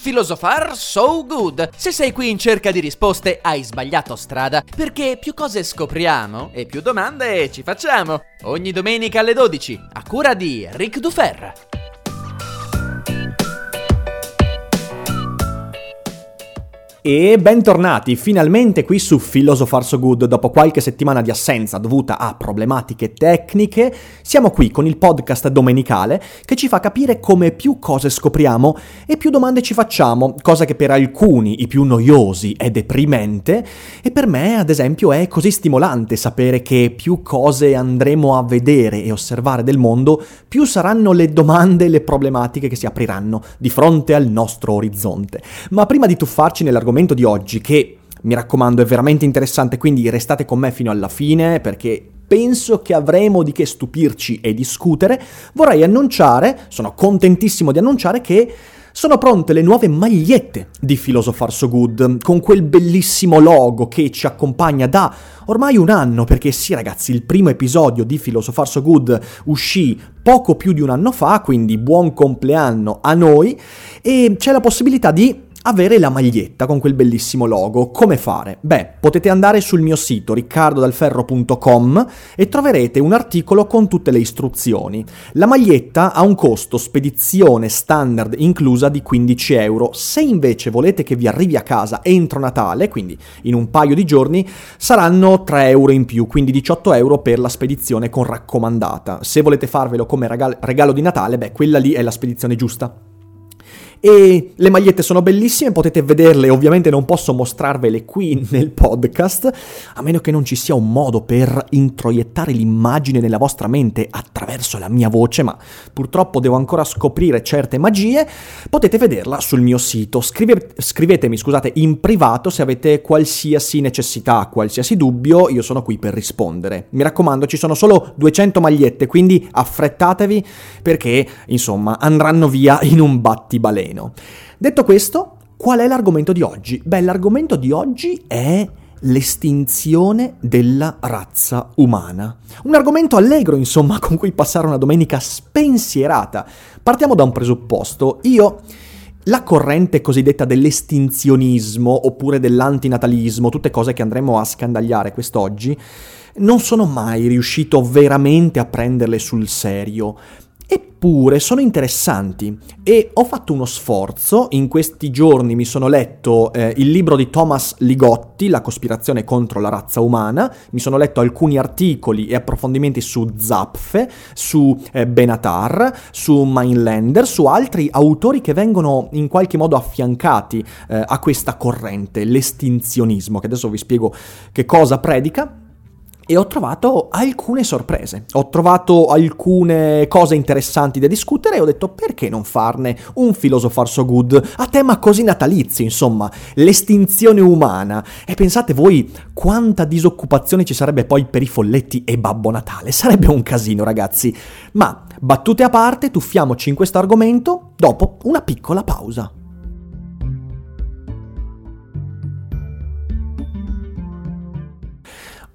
Filosofar so good. Se sei qui in cerca di risposte, hai sbagliato strada, perché più cose scopriamo e più domande ci facciamo. Ogni domenica alle 12, a cura di Ric Dufer. E bentornati finalmente qui su Philosopher So Good. Dopo qualche settimana di assenza dovuta a problematiche tecniche, siamo qui con il podcast domenicale che ci fa capire come più cose scopriamo e più domande ci facciamo, cosa che per alcuni, i più noiosi, è deprimente e per me, ad esempio, è così stimolante sapere che più cose andremo a vedere e osservare del mondo, più saranno le domande e le problematiche che si apriranno di fronte al nostro orizzonte. Ma prima di tuffarci nell'argomento l'argomento di oggi che mi raccomando è veramente interessante, quindi restate con me fino alla fine perché penso che avremo di che stupirci e discutere, vorrei annunciare, sono contentissimo di annunciare che sono pronte le nuove magliette di Philosopher So Good, con quel bellissimo logo che ci accompagna da ormai un anno, perché sì ragazzi, il primo episodio di Philosopher So Good uscì poco più di un anno fa, quindi buon compleanno a noi, e c'è la possibilità di avere la maglietta con quel bellissimo logo. Come fare? Beh, potete andare sul mio sito riccardodalferro.com e troverete un articolo con tutte le istruzioni. La maglietta ha un costo spedizione standard inclusa di 15 euro. Se invece volete che vi arrivi a casa entro Natale, quindi in un paio di giorni, saranno 3 euro in più, quindi 18 euro per la spedizione con raccomandata. Se volete farvelo come regalo di Natale, beh, quella lì è la spedizione giusta. E le magliette sono bellissime, potete vederle, ovviamente non posso mostrarvele qui nel podcast, a meno che non ci sia un modo per introiettare l'immagine nella vostra mente attraverso la mia voce, ma purtroppo devo ancora scoprire certe magie. Potete vederla sul mio sito. Scrive, scrivetemi, scusate, in privato se avete qualsiasi necessità, qualsiasi dubbio, io sono qui per rispondere. Mi raccomando, ci sono solo 200 magliette, quindi affrettatevi perché, insomma, andranno via in un battibaleno meno. Detto questo, qual è l'argomento di oggi? Beh, l'argomento di oggi è l'estinzione della razza umana. Un argomento allegro, insomma, con cui passare una domenica spensierata. Partiamo da un presupposto. Io la corrente cosiddetta dell'estinzionismo oppure dell'antinatalismo, tutte cose che andremo a scandagliare quest'oggi, non sono mai riuscito veramente a prenderle sul serio. Eppure sono interessanti. E ho fatto uno sforzo, in questi giorni mi sono letto eh, il libro di Thomas Ligotti, La cospirazione contro la razza umana, mi sono letto alcuni articoli e approfondimenti su Zapfe, su eh, Benatar, su Mindlander, su altri autori che vengono in qualche modo affiancati eh, a questa corrente, l'estinzionismo, che adesso vi spiego che cosa predica e ho trovato alcune sorprese. Ho trovato alcune cose interessanti da discutere e ho detto perché non farne un Philosopher So Good a tema così natalizio, insomma, l'estinzione umana. E pensate voi quanta disoccupazione ci sarebbe poi per i folletti e Babbo Natale. Sarebbe un casino, ragazzi. Ma battute a parte, tuffiamoci in questo argomento dopo una piccola pausa.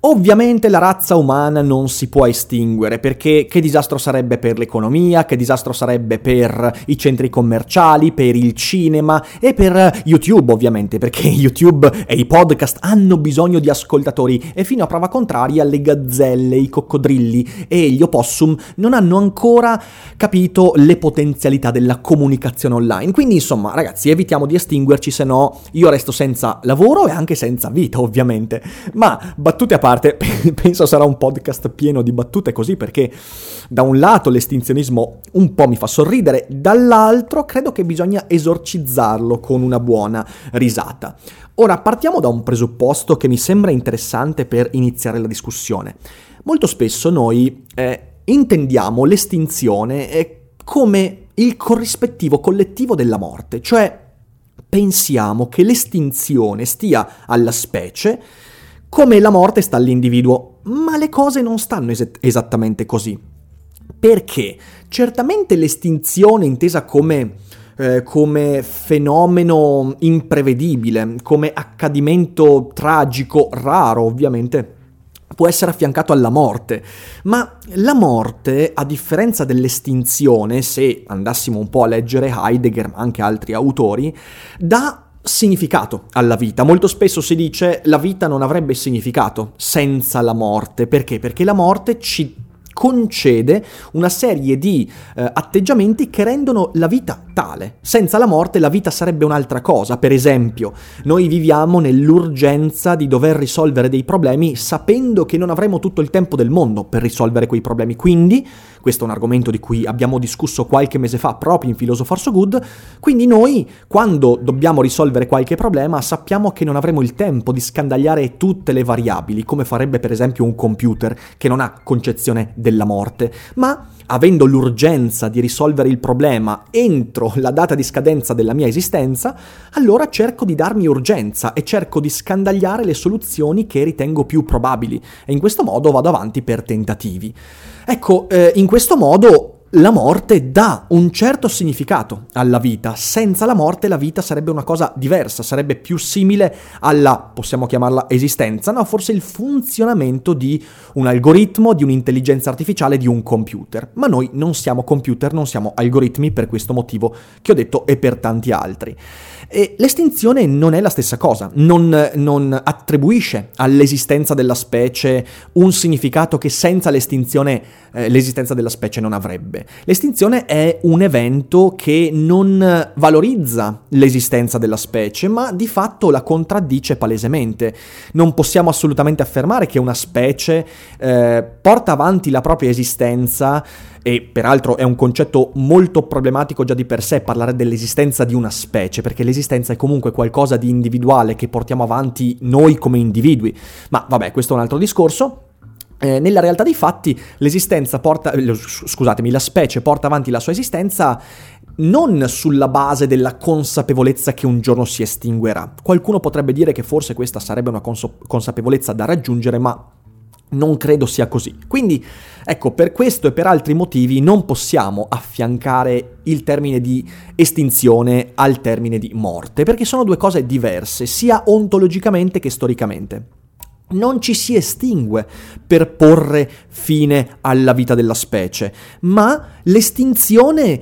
Ovviamente la razza umana non si può estinguere perché che disastro sarebbe per l'economia, che disastro sarebbe per i centri commerciali, per il cinema e per YouTube ovviamente perché YouTube e i podcast hanno bisogno di ascoltatori e fino a prova contraria le gazzelle, i coccodrilli e gli opossum non hanno ancora capito le potenzialità della comunicazione online. Quindi insomma ragazzi evitiamo di estinguerci se no io resto senza lavoro e anche senza vita ovviamente. Ma battute a parte parte, penso sarà un podcast pieno di battute così perché da un lato l'estinzionismo un po' mi fa sorridere, dall'altro credo che bisogna esorcizzarlo con una buona risata. Ora partiamo da un presupposto che mi sembra interessante per iniziare la discussione. Molto spesso noi eh, intendiamo l'estinzione eh, come il corrispettivo collettivo della morte, cioè pensiamo che l'estinzione stia alla specie come la morte sta all'individuo, ma le cose non stanno es- esattamente così. Perché? Certamente l'estinzione intesa come, eh, come fenomeno imprevedibile, come accadimento tragico, raro ovviamente, può essere affiancato alla morte, ma la morte, a differenza dell'estinzione, se andassimo un po' a leggere Heidegger, ma anche altri autori, dà significato alla vita. Molto spesso si dice la vita non avrebbe significato senza la morte. Perché? Perché la morte ci concede una serie di eh, atteggiamenti che rendono la vita tale. Senza la morte la vita sarebbe un'altra cosa. Per esempio, noi viviamo nell'urgenza di dover risolvere dei problemi sapendo che non avremo tutto il tempo del mondo per risolvere quei problemi. Quindi, questo è un argomento di cui abbiamo discusso qualche mese fa proprio in Philosopher So Good, quindi noi quando dobbiamo risolvere qualche problema sappiamo che non avremo il tempo di scandagliare tutte le variabili, come farebbe per esempio un computer che non ha concezione della morte, ma avendo l'urgenza di risolvere il problema entro la data di scadenza della mia esistenza, allora cerco di darmi urgenza e cerco di scandagliare le soluzioni che ritengo più probabili e in questo modo vado avanti per tentativi. Ecco, eh, in questo modo la morte dà un certo significato alla vita. Senza la morte la vita sarebbe una cosa diversa, sarebbe più simile alla, possiamo chiamarla esistenza, no, forse il funzionamento di un algoritmo, di un'intelligenza artificiale, di un computer. Ma noi non siamo computer, non siamo algoritmi per questo motivo che ho detto e per tanti altri. E l'estinzione non è la stessa cosa, non, non attribuisce all'esistenza della specie un significato che senza l'estinzione eh, l'esistenza della specie non avrebbe. L'estinzione è un evento che non valorizza l'esistenza della specie, ma di fatto la contraddice palesemente. Non possiamo assolutamente affermare che una specie eh, porta avanti la propria esistenza e peraltro è un concetto molto problematico già di per sé parlare dell'esistenza di una specie, perché l'esistenza è comunque qualcosa di individuale che portiamo avanti noi come individui. Ma vabbè, questo è un altro discorso. Eh, nella realtà dei fatti l'esistenza porta, scusatemi, la specie porta avanti la sua esistenza non sulla base della consapevolezza che un giorno si estinguerà. Qualcuno potrebbe dire che forse questa sarebbe una conso- consapevolezza da raggiungere, ma non credo sia così. Quindi, ecco, per questo e per altri motivi non possiamo affiancare il termine di estinzione al termine di morte, perché sono due cose diverse, sia ontologicamente che storicamente. Non ci si estingue per porre fine alla vita della specie, ma l'estinzione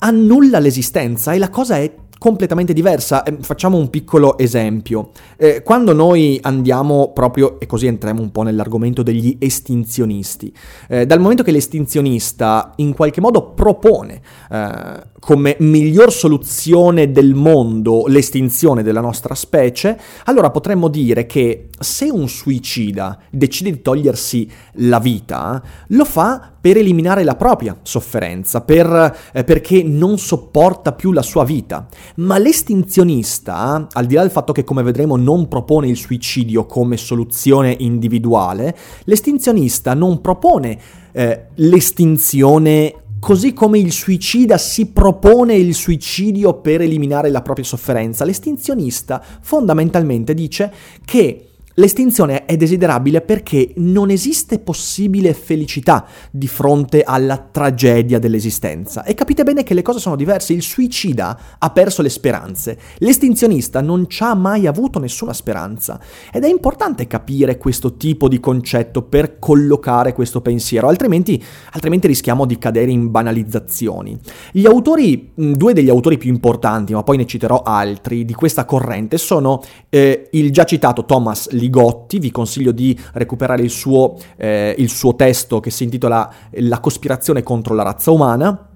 annulla l'esistenza e la cosa è completamente diversa. Eh, facciamo un piccolo esempio. Eh, quando noi andiamo proprio, e così entriamo un po' nell'argomento degli estinzionisti, eh, dal momento che l'estinzionista in qualche modo propone eh, come miglior soluzione del mondo l'estinzione della nostra specie, allora potremmo dire che se un suicida decide di togliersi la vita, lo fa per eliminare la propria sofferenza, per, eh, perché non sopporta più la sua vita. Ma l'estinzionista, al di là del fatto che come vedremo non propone il suicidio come soluzione individuale, l'estinzionista non propone eh, l'estinzione così come il suicida si propone il suicidio per eliminare la propria sofferenza. L'estinzionista fondamentalmente dice che L'estinzione è desiderabile perché non esiste possibile felicità di fronte alla tragedia dell'esistenza. E capite bene che le cose sono diverse. Il suicida ha perso le speranze, l'estinzionista non ci ha mai avuto nessuna speranza. Ed è importante capire questo tipo di concetto per collocare questo pensiero, altrimenti, altrimenti rischiamo di cadere in banalizzazioni. Gli autori, due degli autori più importanti, ma poi ne citerò altri, di questa corrente sono eh, il già citato Thomas Ligotti, vi consiglio di recuperare il suo, eh, il suo testo che si intitola La cospirazione contro la razza umana.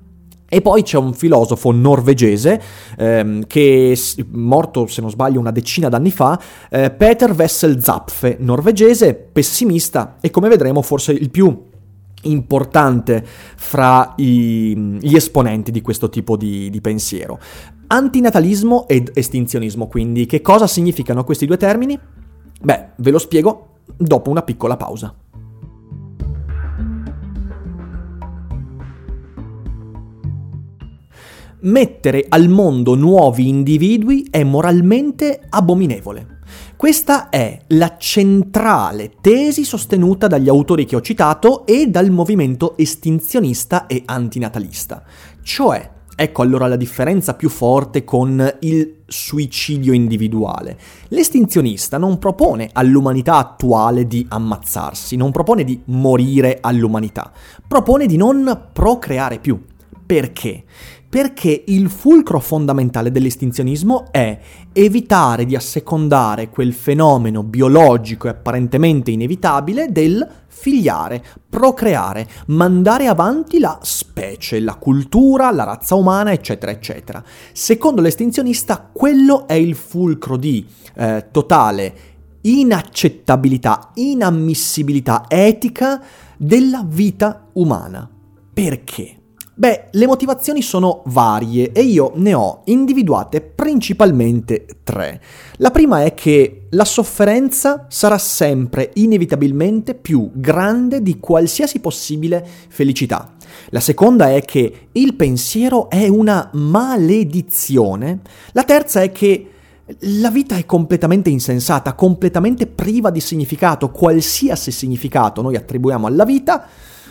E poi c'è un filosofo norvegese ehm, che è morto, se non sbaglio, una decina d'anni fa, eh, Peter Wessel Zapfe, norvegese, pessimista e come vedremo forse il più importante fra i, gli esponenti di questo tipo di, di pensiero. Antinatalismo ed estinzionismo, quindi, che cosa significano questi due termini? Beh, ve lo spiego dopo una piccola pausa. Mettere al mondo nuovi individui è moralmente abominevole. Questa è la centrale tesi sostenuta dagli autori che ho citato e dal movimento estinzionista e antinatalista. Cioè, Ecco allora la differenza più forte con il suicidio individuale. L'estinzionista non propone all'umanità attuale di ammazzarsi, non propone di morire all'umanità, propone di non procreare più. Perché? Perché il fulcro fondamentale dell'estinzionismo è evitare di assecondare quel fenomeno biologico e apparentemente inevitabile del figliare, procreare, mandare avanti la specie, la cultura, la razza umana, eccetera, eccetera. Secondo l'estinzionista, quello è il fulcro di eh, totale inaccettabilità, inammissibilità etica della vita umana. Perché? Beh, le motivazioni sono varie e io ne ho individuate principalmente tre. La prima è che la sofferenza sarà sempre inevitabilmente più grande di qualsiasi possibile felicità. La seconda è che il pensiero è una maledizione. La terza è che la vita è completamente insensata, completamente priva di significato, qualsiasi significato noi attribuiamo alla vita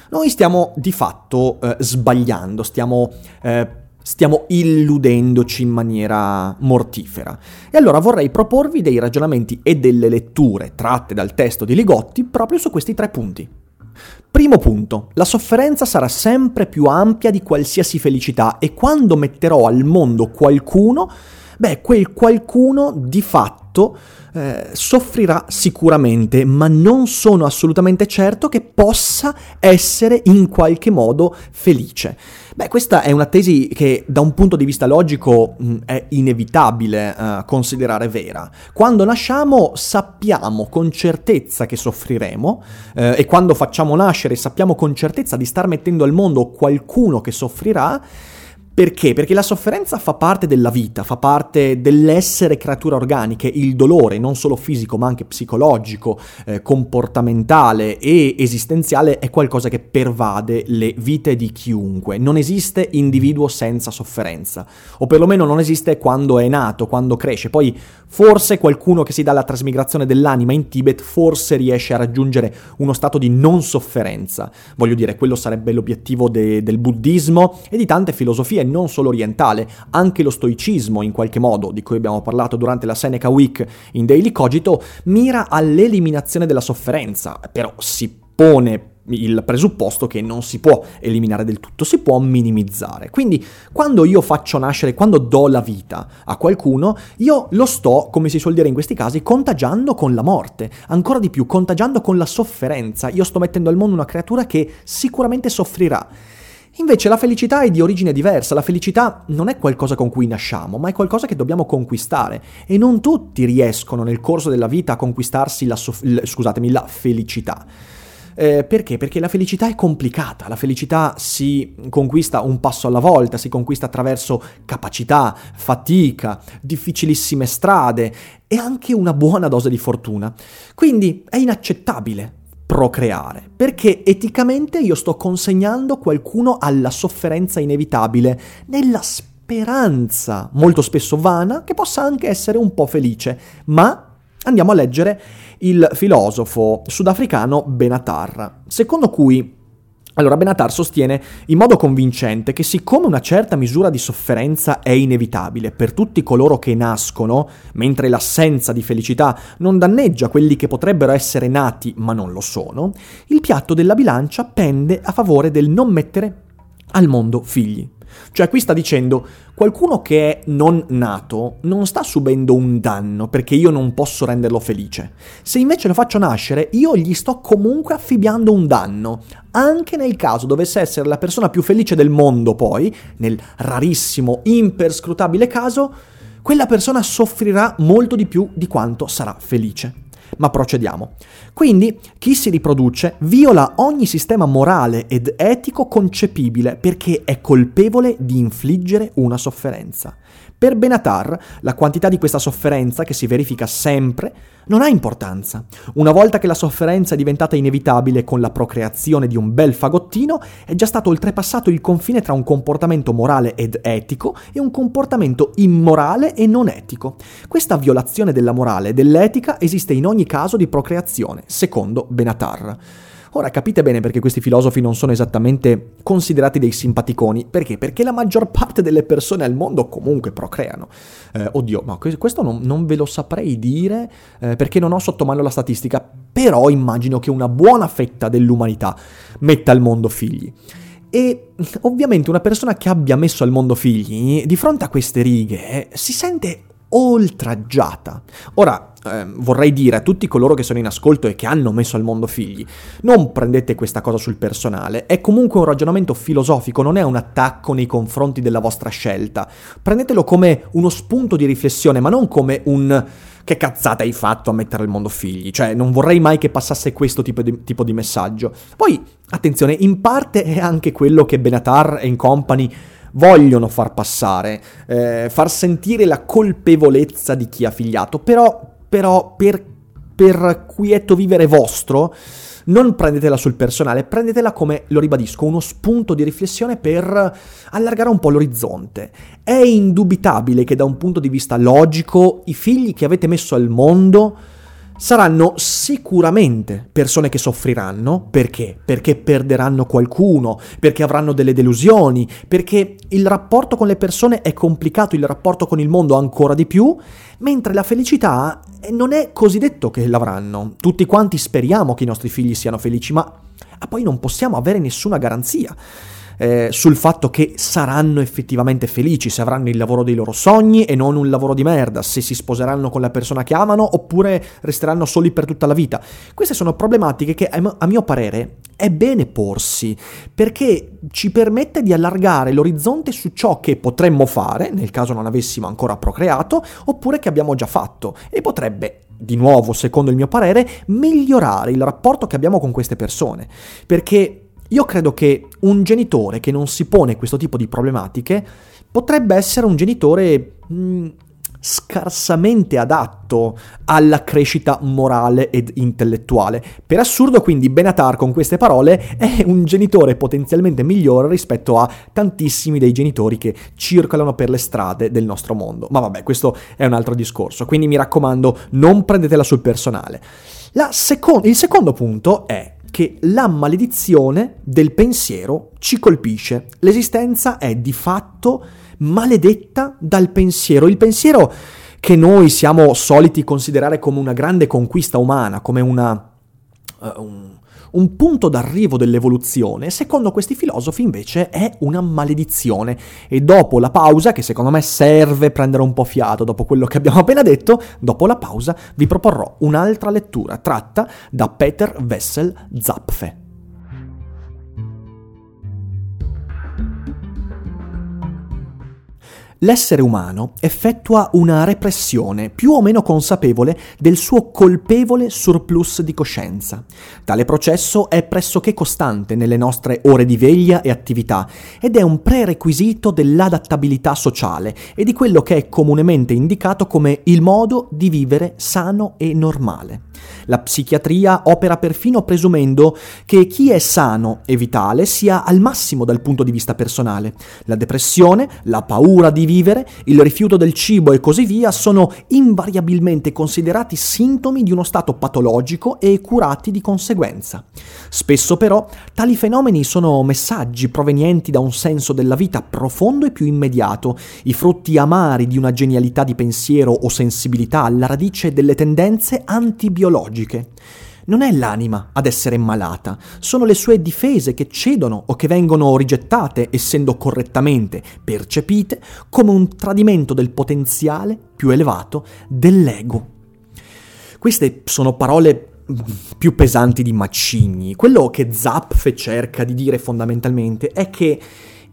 noi stiamo di fatto eh, sbagliando, stiamo, eh, stiamo illudendoci in maniera mortifera. E allora vorrei proporvi dei ragionamenti e delle letture tratte dal testo di Ligotti proprio su questi tre punti. Primo punto, la sofferenza sarà sempre più ampia di qualsiasi felicità e quando metterò al mondo qualcuno, beh, quel qualcuno di fatto eh, soffrirà sicuramente, ma non sono assolutamente certo che possa essere in qualche modo felice. Beh, questa è una tesi che da un punto di vista logico mh, è inevitabile eh, considerare vera. Quando nasciamo sappiamo con certezza che soffriremo eh, e quando facciamo nascere sappiamo con certezza di star mettendo al mondo qualcuno che soffrirà, perché? Perché la sofferenza fa parte della vita, fa parte dell'essere creature organiche, il dolore non solo fisico ma anche psicologico, eh, comportamentale e esistenziale è qualcosa che pervade le vite di chiunque. Non esiste individuo senza sofferenza, o perlomeno non esiste quando è nato, quando cresce. Poi forse qualcuno che si dà la trasmigrazione dell'anima in Tibet forse riesce a raggiungere uno stato di non sofferenza. Voglio dire, quello sarebbe l'obiettivo de- del buddismo e di tante filosofie non solo orientale, anche lo stoicismo in qualche modo, di cui abbiamo parlato durante la Seneca Week in Daily Cogito, mira all'eliminazione della sofferenza, però si pone il presupposto che non si può eliminare del tutto, si può minimizzare. Quindi quando io faccio nascere, quando do la vita a qualcuno, io lo sto, come si suol dire in questi casi, contagiando con la morte, ancora di più, contagiando con la sofferenza. Io sto mettendo al mondo una creatura che sicuramente soffrirà. Invece la felicità è di origine diversa, la felicità non è qualcosa con cui nasciamo, ma è qualcosa che dobbiamo conquistare e non tutti riescono nel corso della vita a conquistarsi la, sof- scusatemi, la felicità. Eh, perché? Perché la felicità è complicata, la felicità si conquista un passo alla volta, si conquista attraverso capacità, fatica, difficilissime strade e anche una buona dose di fortuna. Quindi è inaccettabile procreare, perché eticamente io sto consegnando qualcuno alla sofferenza inevitabile, nella speranza, molto spesso vana, che possa anche essere un po' felice, ma Andiamo a leggere il filosofo sudafricano Benatar, secondo cui allora Benatar sostiene in modo convincente che siccome una certa misura di sofferenza è inevitabile per tutti coloro che nascono, mentre l'assenza di felicità non danneggia quelli che potrebbero essere nati ma non lo sono, il piatto della bilancia pende a favore del non mettere al mondo figli. Cioè qui sta dicendo qualcuno che è non nato non sta subendo un danno perché io non posso renderlo felice. Se invece lo faccio nascere, io gli sto comunque affibbiando un danno. Anche nel caso dovesse essere la persona più felice del mondo poi, nel rarissimo, imperscrutabile caso, quella persona soffrirà molto di più di quanto sarà felice. Ma procediamo. Quindi chi si riproduce viola ogni sistema morale ed etico concepibile perché è colpevole di infliggere una sofferenza. Per Benatar, la quantità di questa sofferenza, che si verifica sempre, non ha importanza. Una volta che la sofferenza è diventata inevitabile con la procreazione di un bel fagottino, è già stato oltrepassato il confine tra un comportamento morale ed etico e un comportamento immorale e non etico. Questa violazione della morale e dell'etica esiste in ogni caso di procreazione, secondo Benatar. Ora capite bene perché questi filosofi non sono esattamente considerati dei simpaticoni, perché? Perché la maggior parte delle persone al mondo comunque procreano. Eh, oddio, ma questo non, non, ve lo saprei dire eh, perché non ho sotto mano la statistica, però immagino che una buona fetta dell'umanità metta al mondo figli. E ovviamente una persona che abbia messo al mondo figli, di fronte a queste righe, si sente oltraggiata. Ora, eh, vorrei dire a tutti coloro che sono in ascolto e che hanno messo al mondo figli, non prendete questa cosa sul personale, è comunque un ragionamento filosofico, non è un attacco nei confronti della vostra scelta. Prendetelo come uno spunto di riflessione, ma non come un che cazzata hai fatto a mettere al mondo figli? Cioè, non vorrei mai che passasse questo tipo di, tipo di messaggio. Poi, attenzione, in parte è anche quello che Benatar e company vogliono far passare, eh, far sentire la colpevolezza di chi ha figliato, però, però per, per quieto vivere vostro, non prendetela sul personale, prendetela come, lo ribadisco, uno spunto di riflessione per allargare un po' l'orizzonte. È indubitabile che da un punto di vista logico i figli che avete messo al mondo saranno sicuramente persone che soffriranno, perché? Perché perderanno qualcuno, perché avranno delle delusioni, perché il rapporto con le persone è complicato, il rapporto con il mondo ancora di più, mentre la felicità eh, non è così detto che l'avranno. Tutti quanti speriamo che i nostri figli siano felici, ma poi non possiamo avere nessuna garanzia eh, sul fatto che saranno effettivamente felici, se avranno il lavoro dei loro sogni e non un lavoro di merda, se si sposeranno con la persona che amano oppure resteranno soli per tutta la vita. Queste sono problematiche che a mio parere è bene porsi perché ci permette di allargare l'orizzonte su ciò che potremmo fare nel caso non avessimo ancora procreato oppure che abbiamo già fatto e potrebbe di nuovo, secondo il mio parere, migliorare il rapporto che abbiamo con queste persone. Perché io credo che un genitore che non si pone questo tipo di problematiche potrebbe essere un genitore mh, mm, scarsamente adatto alla crescita morale ed intellettuale. Per assurdo, quindi, Benatar con queste parole è un genitore potenzialmente migliore rispetto a tantissimi dei genitori che circolano per le strade del nostro mondo. Ma vabbè, questo è un altro discorso, quindi mi raccomando, non prendetela sul personale. Seco- il secondo punto è che la maledizione del pensiero ci colpisce. L'esistenza è di fatto maledetta dal pensiero. Il pensiero che noi siamo soliti considerare come una grande conquista umana, come una, uh, un, un punto d'arrivo dell'evoluzione, secondo questi filosofi invece è una maledizione. E dopo la pausa, che secondo me serve prendere un po' fiato dopo quello che abbiamo appena detto, dopo la pausa vi proporrò un'altra lettura tratta da Peter Wessel Zapfe. L'essere umano effettua una repressione più o meno consapevole del suo colpevole surplus di coscienza. Tale processo è pressoché costante nelle nostre ore di veglia e attività ed è un prerequisito dell'adattabilità sociale e di quello che è comunemente indicato come il modo di vivere sano e normale. La psichiatria opera perfino presumendo che chi è sano e vitale sia al massimo dal punto di vista personale. La depressione, la paura di vivere, il rifiuto del cibo e così via sono invariabilmente considerati sintomi di uno stato patologico e curati di conseguenza. Spesso però tali fenomeni sono messaggi provenienti da un senso della vita profondo e più immediato, i frutti amari di una genialità di pensiero o sensibilità alla radice delle tendenze antibiologiche. Non è l'anima ad essere malata, sono le sue difese che cedono o che vengono rigettate, essendo correttamente percepite come un tradimento del potenziale più elevato dell'ego. Queste sono parole più pesanti di macigni. Quello che Zapf cerca di dire fondamentalmente è che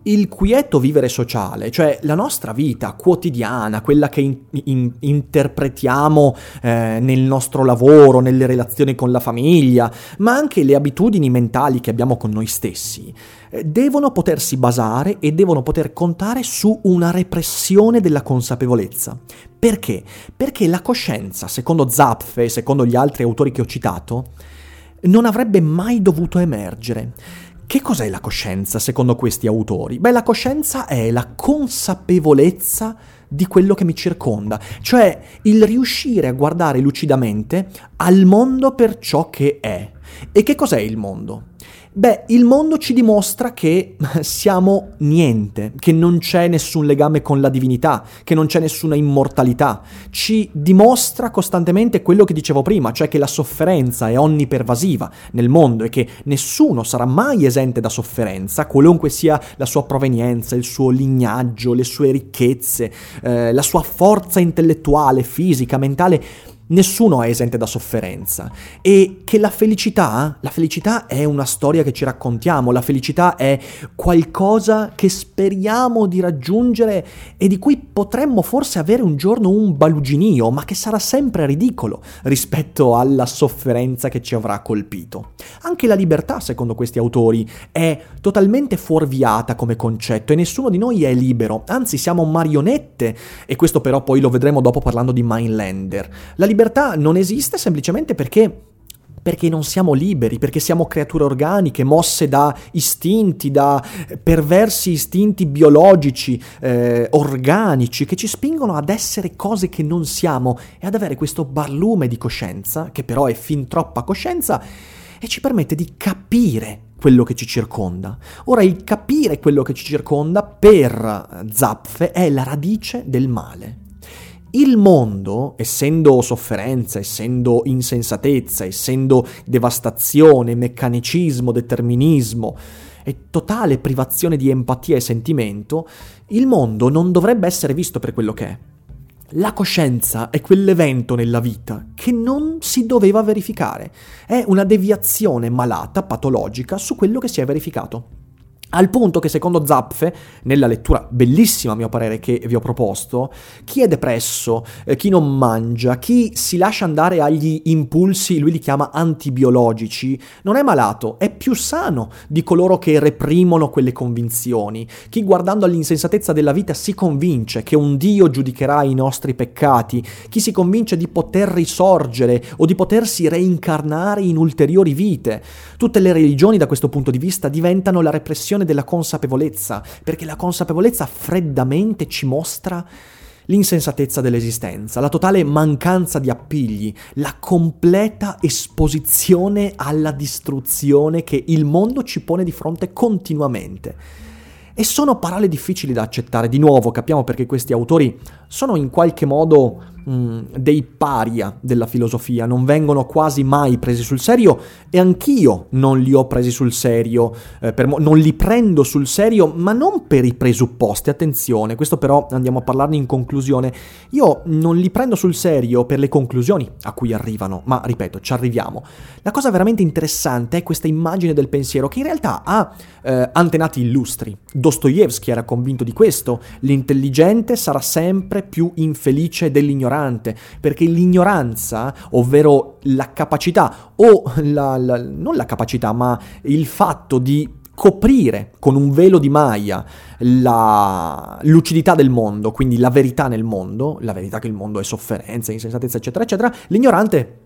il quieto vivere sociale, cioè la nostra vita quotidiana, quella che in, in, interpretiamo eh, nel nostro lavoro, nelle relazioni con la famiglia, ma anche le abitudini mentali che abbiamo con noi stessi, eh, devono potersi basare e devono poter contare su una repressione della consapevolezza. Perché? Perché la coscienza, secondo Zapfe e secondo gli altri autori che ho citato, non avrebbe mai dovuto emergere. Che cos'è la coscienza secondo questi autori? Beh, la coscienza è la consapevolezza di quello che mi circonda, cioè il riuscire a guardare lucidamente al mondo per ciò che è. E che cos'è il mondo? Beh, il mondo ci dimostra che siamo niente, che non c'è nessun legame con la divinità, che non c'è nessuna immortalità. Ci dimostra costantemente quello che dicevo prima, cioè che la sofferenza è onnipervasiva nel mondo e che nessuno sarà mai esente da sofferenza, qualunque sia la sua provenienza, il suo lignaggio, le sue ricchezze, eh, la sua forza intellettuale, fisica, mentale nessuno è esente da sofferenza e che la felicità, la felicità è una storia che ci raccontiamo, la felicità è qualcosa che speriamo di raggiungere e di cui potremmo forse avere un giorno un baluginio, ma che sarà sempre ridicolo rispetto alla sofferenza che ci avrà colpito. Anche la libertà, secondo questi autori, è totalmente fuorviata come concetto e nessuno di noi è libero, anzi siamo marionette e questo però poi lo vedremo dopo parlando di Mindlander. La libertà non esiste semplicemente perché perché non siamo liberi, perché siamo creature organiche, mosse da istinti, da perversi istinti biologici, eh, organici, che ci spingono ad essere cose che non siamo e ad avere questo barlume di coscienza, che però è fin troppa coscienza, e ci permette di capire quello che ci circonda. Ora, il capire quello che ci circonda per Zapfe è la radice del male. Il mondo, essendo sofferenza, essendo insensatezza, essendo devastazione, meccanicismo, determinismo e totale privazione di empatia e sentimento, il mondo non dovrebbe essere visto per quello che è. La coscienza è quell'evento nella vita che non si doveva verificare. È una deviazione malata, patologica, su quello che si è verificato. Al punto che secondo Zapfe, nella lettura bellissima a mio parere che vi ho proposto, chi è depresso, eh, chi non mangia, chi si lascia andare agli impulsi, lui li chiama antibiologici, non è malato, è più sano di coloro che reprimono quelle convinzioni. Chi guardando all'insensatezza della vita si convince che un Dio giudicherà i nostri peccati, chi si convince di poter risorgere o di potersi reincarnare in ulteriori vite. Tutte le religioni da questo punto di vista diventano la repressione questione della consapevolezza, perché la consapevolezza freddamente ci mostra l'insensatezza dell'esistenza, la totale mancanza di appigli, la completa esposizione alla distruzione che il mondo ci pone di fronte continuamente. E sono parole difficili da accettare, di nuovo capiamo perché questi autori sono in qualche modo Mm, dei paria della filosofia, non vengono quasi mai presi sul serio e anch'io non li ho presi sul serio, eh, mo- non li prendo sul serio, ma non per i presupposti, attenzione, questo però andiamo a parlarne in conclusione, io non li prendo sul serio per le conclusioni a cui arrivano, ma ripeto, ci arriviamo. La cosa veramente interessante è questa immagine del pensiero che in realtà ha eh, antenati illustri. Dostoevsky era convinto di questo, l'intelligente sarà sempre più infelice dell'ignorante ignorante, perché l'ignoranza, ovvero la capacità, o la, la, non la capacità, ma il fatto di coprire con un velo di maglia la lucidità del mondo, quindi la verità nel mondo, la verità che il mondo è sofferenza, insensatezza, eccetera, eccetera, l'ignorante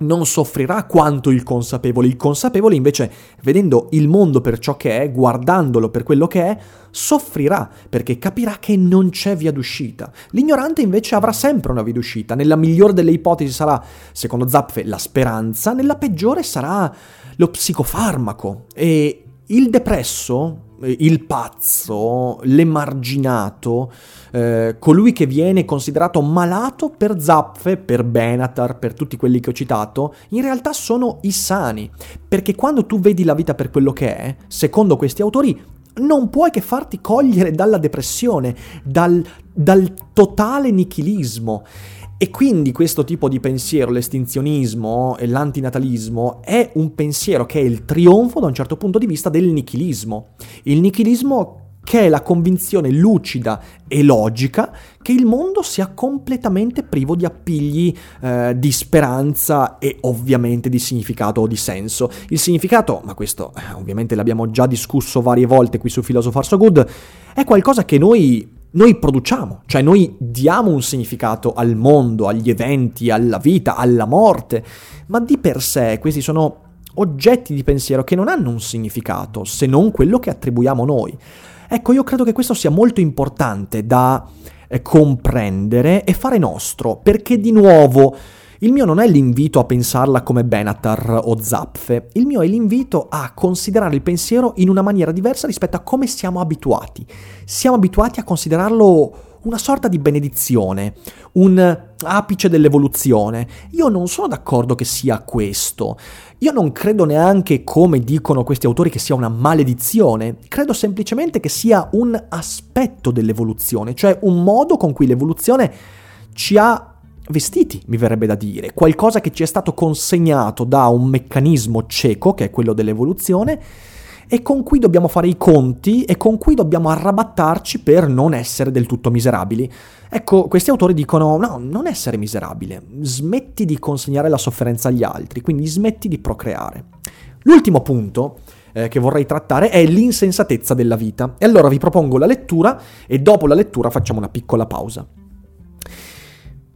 non soffrirà quanto il consapevole. Il consapevole invece, vedendo il mondo per ciò che è, guardandolo per quello che è, soffrirà perché capirà che non c'è via d'uscita. L'ignorante invece avrà sempre una via d'uscita. Nella migliore delle ipotesi sarà, secondo Zapfe, la speranza, nella peggiore sarà lo psicofarmaco. E il depresso il pazzo, l'emarginato, eh, colui che viene considerato malato per Zapfe, per Benatar, per tutti quelli che ho citato, in realtà sono i sani. Perché quando tu vedi la vita per quello che è, secondo questi autori, non puoi che farti cogliere dalla depressione, dal, dal totale nichilismo. E quindi questo tipo di pensiero, l'estinzionismo e l'antinatalismo, è un pensiero che è il trionfo da un certo punto di vista del nichilismo. Il nichilismo che è la convinzione lucida e logica che il mondo sia completamente privo di appigli eh, di speranza e ovviamente di significato o di senso. Il significato, ma questo eh, ovviamente l'abbiamo già discusso varie volte qui su Philosopher So Good, è qualcosa che noi noi produciamo, cioè noi diamo un significato al mondo, agli eventi, alla vita, alla morte, ma di per sé questi sono oggetti di pensiero che non hanno un significato se non quello che attribuiamo noi. Ecco, io credo che questo sia molto importante da eh, comprendere e fare nostro, perché di nuovo il mio non è l'invito a pensarla come Benatar o Zapfe, il mio è l'invito a considerare il pensiero in una maniera diversa rispetto a come siamo abituati. Siamo abituati a considerarlo una sorta di benedizione, un apice dell'evoluzione. Io non sono d'accordo che sia questo. Io non credo neanche, come dicono questi autori, che sia una maledizione. Credo semplicemente che sia un aspetto dell'evoluzione, cioè un modo con cui l'evoluzione ci ha vestiti, mi verrebbe da dire, qualcosa che ci è stato consegnato da un meccanismo cieco, che è quello dell'evoluzione, e con cui dobbiamo fare i conti e con cui dobbiamo arrabattarci per non essere del tutto miserabili. Ecco, questi autori dicono no, non essere miserabile, smetti di consegnare la sofferenza agli altri, quindi smetti di procreare. L'ultimo punto eh, che vorrei trattare è l'insensatezza della vita. E allora vi propongo la lettura e dopo la lettura facciamo una piccola pausa.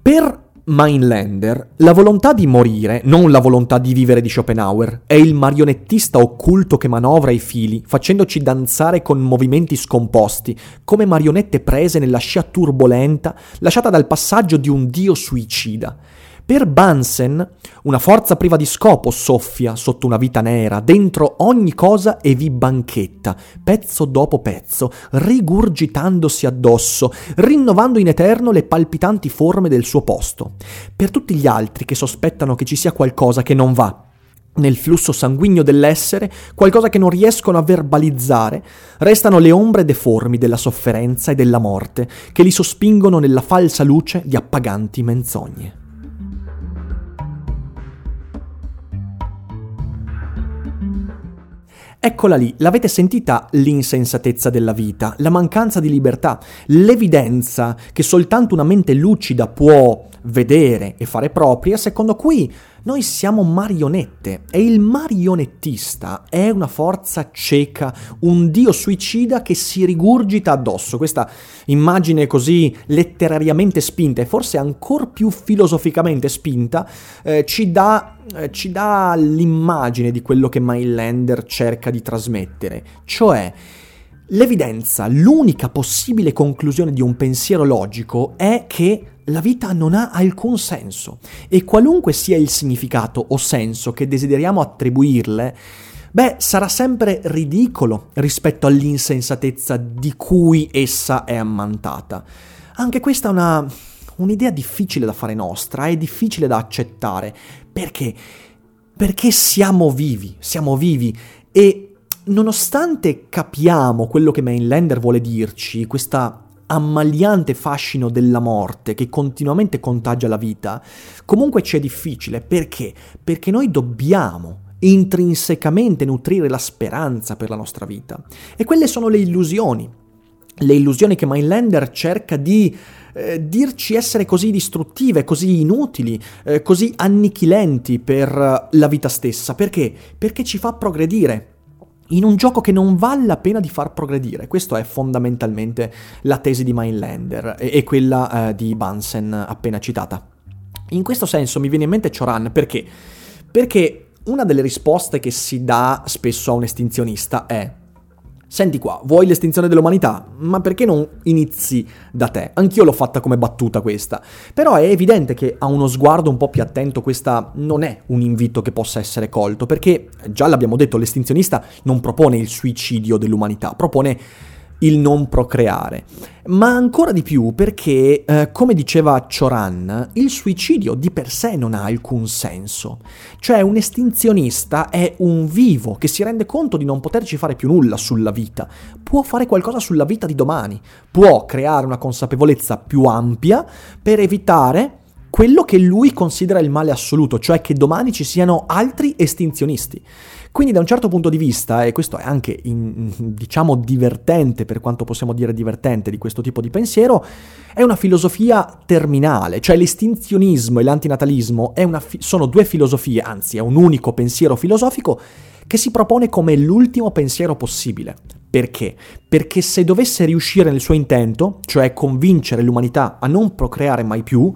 Per Mainlander, la volontà di morire, non la volontà di vivere di Schopenhauer, è il marionettista occulto che manovra i fili, facendoci danzare con movimenti scomposti, come marionette prese nella scia turbolenta lasciata dal passaggio di un dio suicida. Per Bunsen, una forza priva di scopo soffia sotto una vita nera, dentro ogni cosa e vi banchetta, pezzo dopo pezzo, rigurgitandosi addosso, rinnovando in eterno le palpitanti forme del suo posto. Per tutti gli altri che sospettano che ci sia qualcosa che non va, nel flusso sanguigno dell'essere, qualcosa che non riescono a verbalizzare, restano le ombre deformi della sofferenza e della morte, che li sospingono nella falsa luce di appaganti menzogne. Eccola lì, l'avete sentita l'insensatezza della vita, la mancanza di libertà, l'evidenza che soltanto una mente lucida può vedere e fare propria, secondo cui noi siamo marionette e il marionettista è una forza cieca, un dio suicida che si rigurgita addosso. Questa immagine così letterariamente spinta e forse ancora più filosoficamente spinta eh, ci, dà, eh, ci dà l'immagine di quello che Mindlander cerca di trasmettere, cioè L'evidenza, l'unica possibile conclusione di un pensiero logico è che la vita non ha alcun senso e qualunque sia il significato o senso che desideriamo attribuirle, beh, sarà sempre ridicolo rispetto all'insensatezza di cui essa è ammantata. Anche questa è una, un'idea difficile da fare nostra, è difficile da accettare. Perché? Perché siamo vivi, siamo vivi e nonostante capiamo quello che Mainlander vuole dirci, questa ammaliante fascino della morte che continuamente contagia la vita, comunque ci è difficile. Perché? Perché noi dobbiamo intrinsecamente nutrire la speranza per la nostra vita. E quelle sono le illusioni. Le illusioni che Mindlander cerca di eh, dirci essere così distruttive, così inutili, eh, così annichilenti per la vita stessa. Perché? Perché ci fa progredire, in un gioco che non vale la pena di far progredire. Questa è fondamentalmente la tesi di Mindlander e, e quella eh, di Bunsen appena citata. In questo senso mi viene in mente Choran perché? Perché una delle risposte che si dà spesso a un estinzionista è Senti qua, vuoi l'estinzione dell'umanità? Ma perché non inizi da te? Anch'io l'ho fatta come battuta questa. Però è evidente che a uno sguardo un po' più attento questa non è un invito che possa essere colto, perché già l'abbiamo detto, l'estinzionista non propone il suicidio dell'umanità, propone il non procreare. Ma ancora di più perché, eh, come diceva Choran, il suicidio di per sé non ha alcun senso. Cioè un estinzionista è un vivo che si rende conto di non poterci fare più nulla sulla vita. Può fare qualcosa sulla vita di domani, può creare una consapevolezza più ampia per evitare quello che lui considera il male assoluto, cioè che domani ci siano altri estinzionisti. Quindi da un certo punto di vista, e questo è anche in, diciamo divertente per quanto possiamo dire divertente di questo tipo di pensiero, è una filosofia terminale, cioè l'estinzionismo e l'antinatalismo fi- sono due filosofie, anzi è un unico pensiero filosofico che si propone come l'ultimo pensiero possibile. Perché? Perché se dovesse riuscire nel suo intento, cioè convincere l'umanità a non procreare mai più,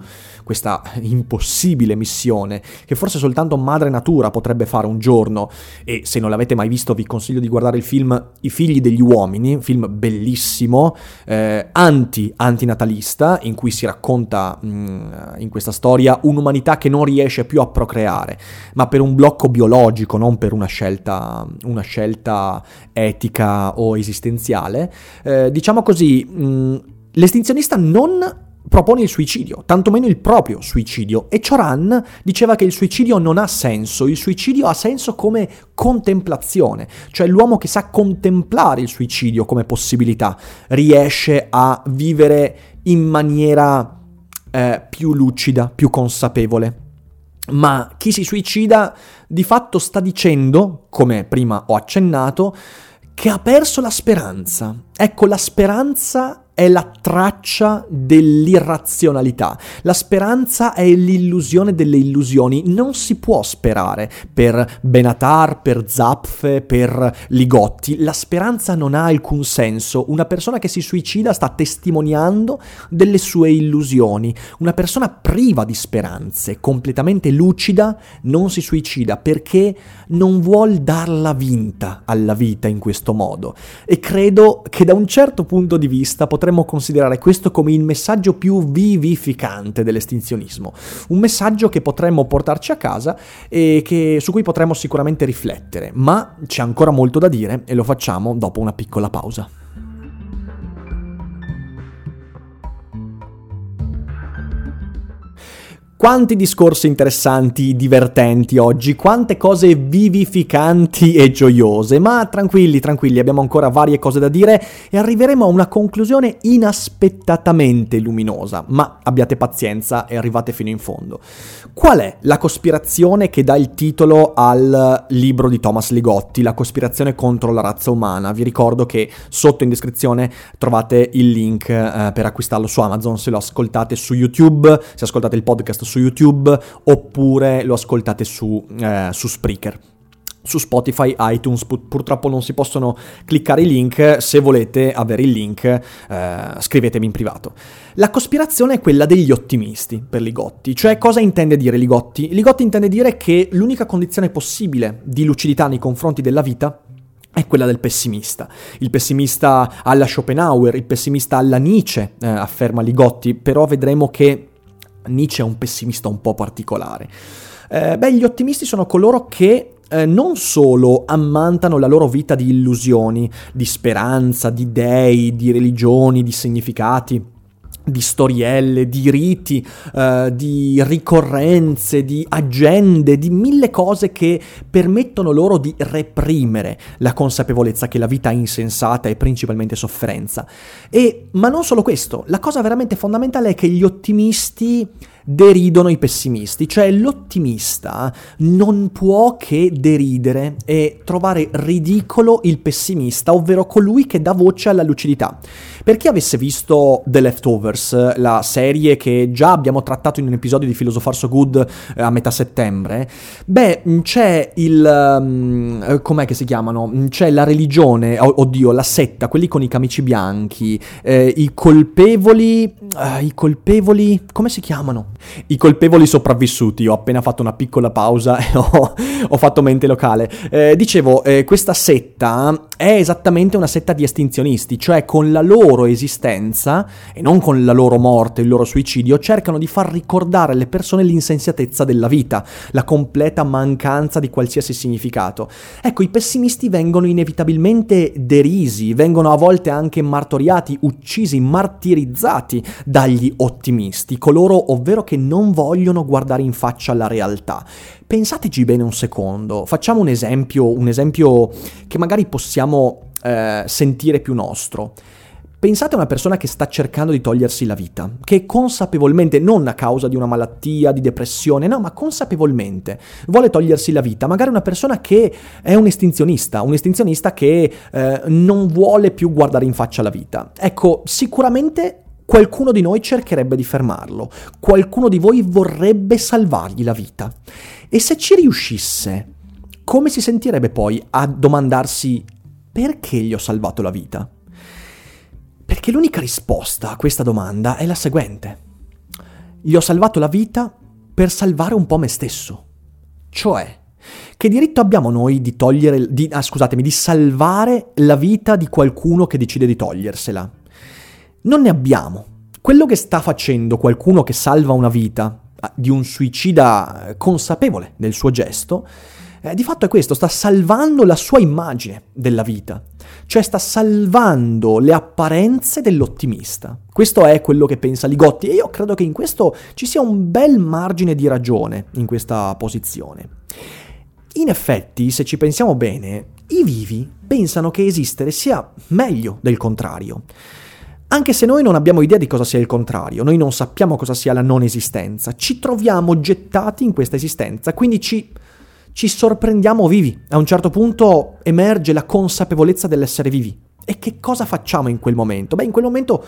questa impossibile missione che forse soltanto Madre Natura potrebbe fare un giorno e se non l'avete mai visto vi consiglio di guardare il film I figli degli uomini, un film bellissimo, eh, anti, antinatalista, in cui si racconta mh, mm, in questa storia un'umanità che non riesce più a procreare, ma per un blocco biologico, non per una scelta, una scelta etica o esistenziale. Eh, diciamo così, mh, mm, l'estinzionista non propone il suicidio, tantomeno il proprio suicidio. E Choran diceva che il suicidio non ha senso, il suicidio ha senso come contemplazione, cioè l'uomo che sa contemplare il suicidio come possibilità riesce a vivere in maniera eh, più lucida, più consapevole. Ma chi si suicida di fatto sta dicendo, come prima ho accennato, che ha perso la speranza. Ecco, la speranza è la traccia dell'irrazionalità. La speranza è l'illusione delle illusioni. Non si può sperare per Benatar, per Zapfe, per Ligotti. La speranza non ha alcun senso. Una persona che si suicida sta testimoniando delle sue illusioni. Una persona priva di speranze, completamente lucida, non si suicida perché non vuol darla vinta alla vita in questo modo. E credo che da un certo punto di vista potremmo potremmo considerare questo come il messaggio più vivificante dell'estinzionismo, un messaggio che potremmo portarci a casa e che, su cui potremmo sicuramente riflettere, ma c'è ancora molto da dire e lo facciamo dopo una piccola pausa. Quanti discorsi interessanti, divertenti oggi, quante cose vivificanti e gioiose, ma tranquilli, tranquilli, abbiamo ancora varie cose da dire e arriveremo a una conclusione inaspettatamente luminosa, ma abbiate pazienza e arrivate fino in fondo. Qual è la cospirazione che dà il titolo al libro di Thomas Ligotti, La cospirazione contro la razza umana? Vi ricordo che sotto in descrizione trovate il link eh, per acquistarlo su Amazon se lo ascoltate su YouTube, se ascoltate il podcast su YouTube oppure lo ascoltate su, eh, su Spreaker su Spotify, iTunes, purtroppo non si possono cliccare i link, se volete avere il link eh, scrivetemi in privato. La cospirazione è quella degli ottimisti per Ligotti, cioè cosa intende dire Ligotti? Ligotti intende dire che l'unica condizione possibile di lucidità nei confronti della vita è quella del pessimista. Il pessimista alla Schopenhauer, il pessimista alla Nietzsche, eh, afferma Ligotti, però vedremo che Nietzsche è un pessimista un po' particolare. Eh, beh, gli ottimisti sono coloro che eh, non solo ammantano la loro vita di illusioni, di speranza, di dei, di religioni, di significati, di storielle, di riti, uh, di ricorrenze, di agende, di mille cose che permettono loro di reprimere la consapevolezza che la vita è insensata e principalmente sofferenza. E, ma non solo questo, la cosa veramente fondamentale è che gli ottimisti deridono i pessimisti, cioè l'ottimista non può che deridere e trovare ridicolo il pessimista, ovvero colui che dà voce alla lucidità. Per chi avesse visto The Leftovers, la serie che già abbiamo trattato in un episodio di Philosopher So Good eh, a metà settembre, beh, c'è il... Um, com'è che si chiamano? C'è la religione, oddio, la setta, quelli con i camici bianchi, eh, i colpevoli... Uh, I colpevoli... come si chiamano? I colpevoli sopravvissuti, ho appena fatto una piccola pausa e ho, ho fatto mente locale. Eh, dicevo, eh, questa setta è esattamente una setta di estinzionisti, cioè con la loro esistenza, e non con la loro morte, il loro suicidio, cercano di far ricordare alle persone l'insenziatezza della vita, la completa mancanza di qualsiasi significato. Ecco, i pessimisti vengono inevitabilmente derisi, vengono a volte anche martoriati, uccisi, martirizzati dagli ottimisti, coloro ovvero che non vogliono guardare in faccia la realtà. Pensateci bene un secondo, facciamo un esempio, un esempio che magari possiamo eh, sentire più nostro. Pensate a una persona che sta cercando di togliersi la vita, che consapevolmente, non a causa di una malattia, di depressione, no, ma consapevolmente vuole togliersi la vita. Magari una persona che è un estinzionista, un estinzionista che eh, non vuole più guardare in faccia la vita. Ecco, sicuramente qualcuno di noi cercherebbe di fermarlo, qualcuno di voi vorrebbe salvargli la vita. E se ci riuscisse, come si sentirebbe poi a domandarsi perché gli ho salvato la vita? Perché l'unica risposta a questa domanda è la seguente. Gli ho salvato la vita per salvare un po' me stesso. Cioè, che diritto abbiamo noi di togliere, di, ah, scusatemi, di salvare la vita di qualcuno che decide di togliersela? Non ne abbiamo. Quello che sta facendo qualcuno che salva una vita ah, di un suicida eh, consapevole del suo gesto, eh, di fatto è questo, sta salvando la sua immagine della vita, cioè sta salvando le apparenze dell'ottimista. Questo è quello che pensa Ligotti e io credo che in questo ci sia un bel margine di ragione in questa posizione. In effetti, se ci pensiamo bene, i vivi pensano che esistere sia meglio del contrario. Anche se noi non abbiamo idea di cosa sia il contrario, noi non sappiamo cosa sia la non esistenza, ci troviamo gettati in questa esistenza, quindi ci, ci sorprendiamo vivi. A un certo punto emerge la consapevolezza dell'essere vivi. E che cosa facciamo in quel momento? Beh, in quel momento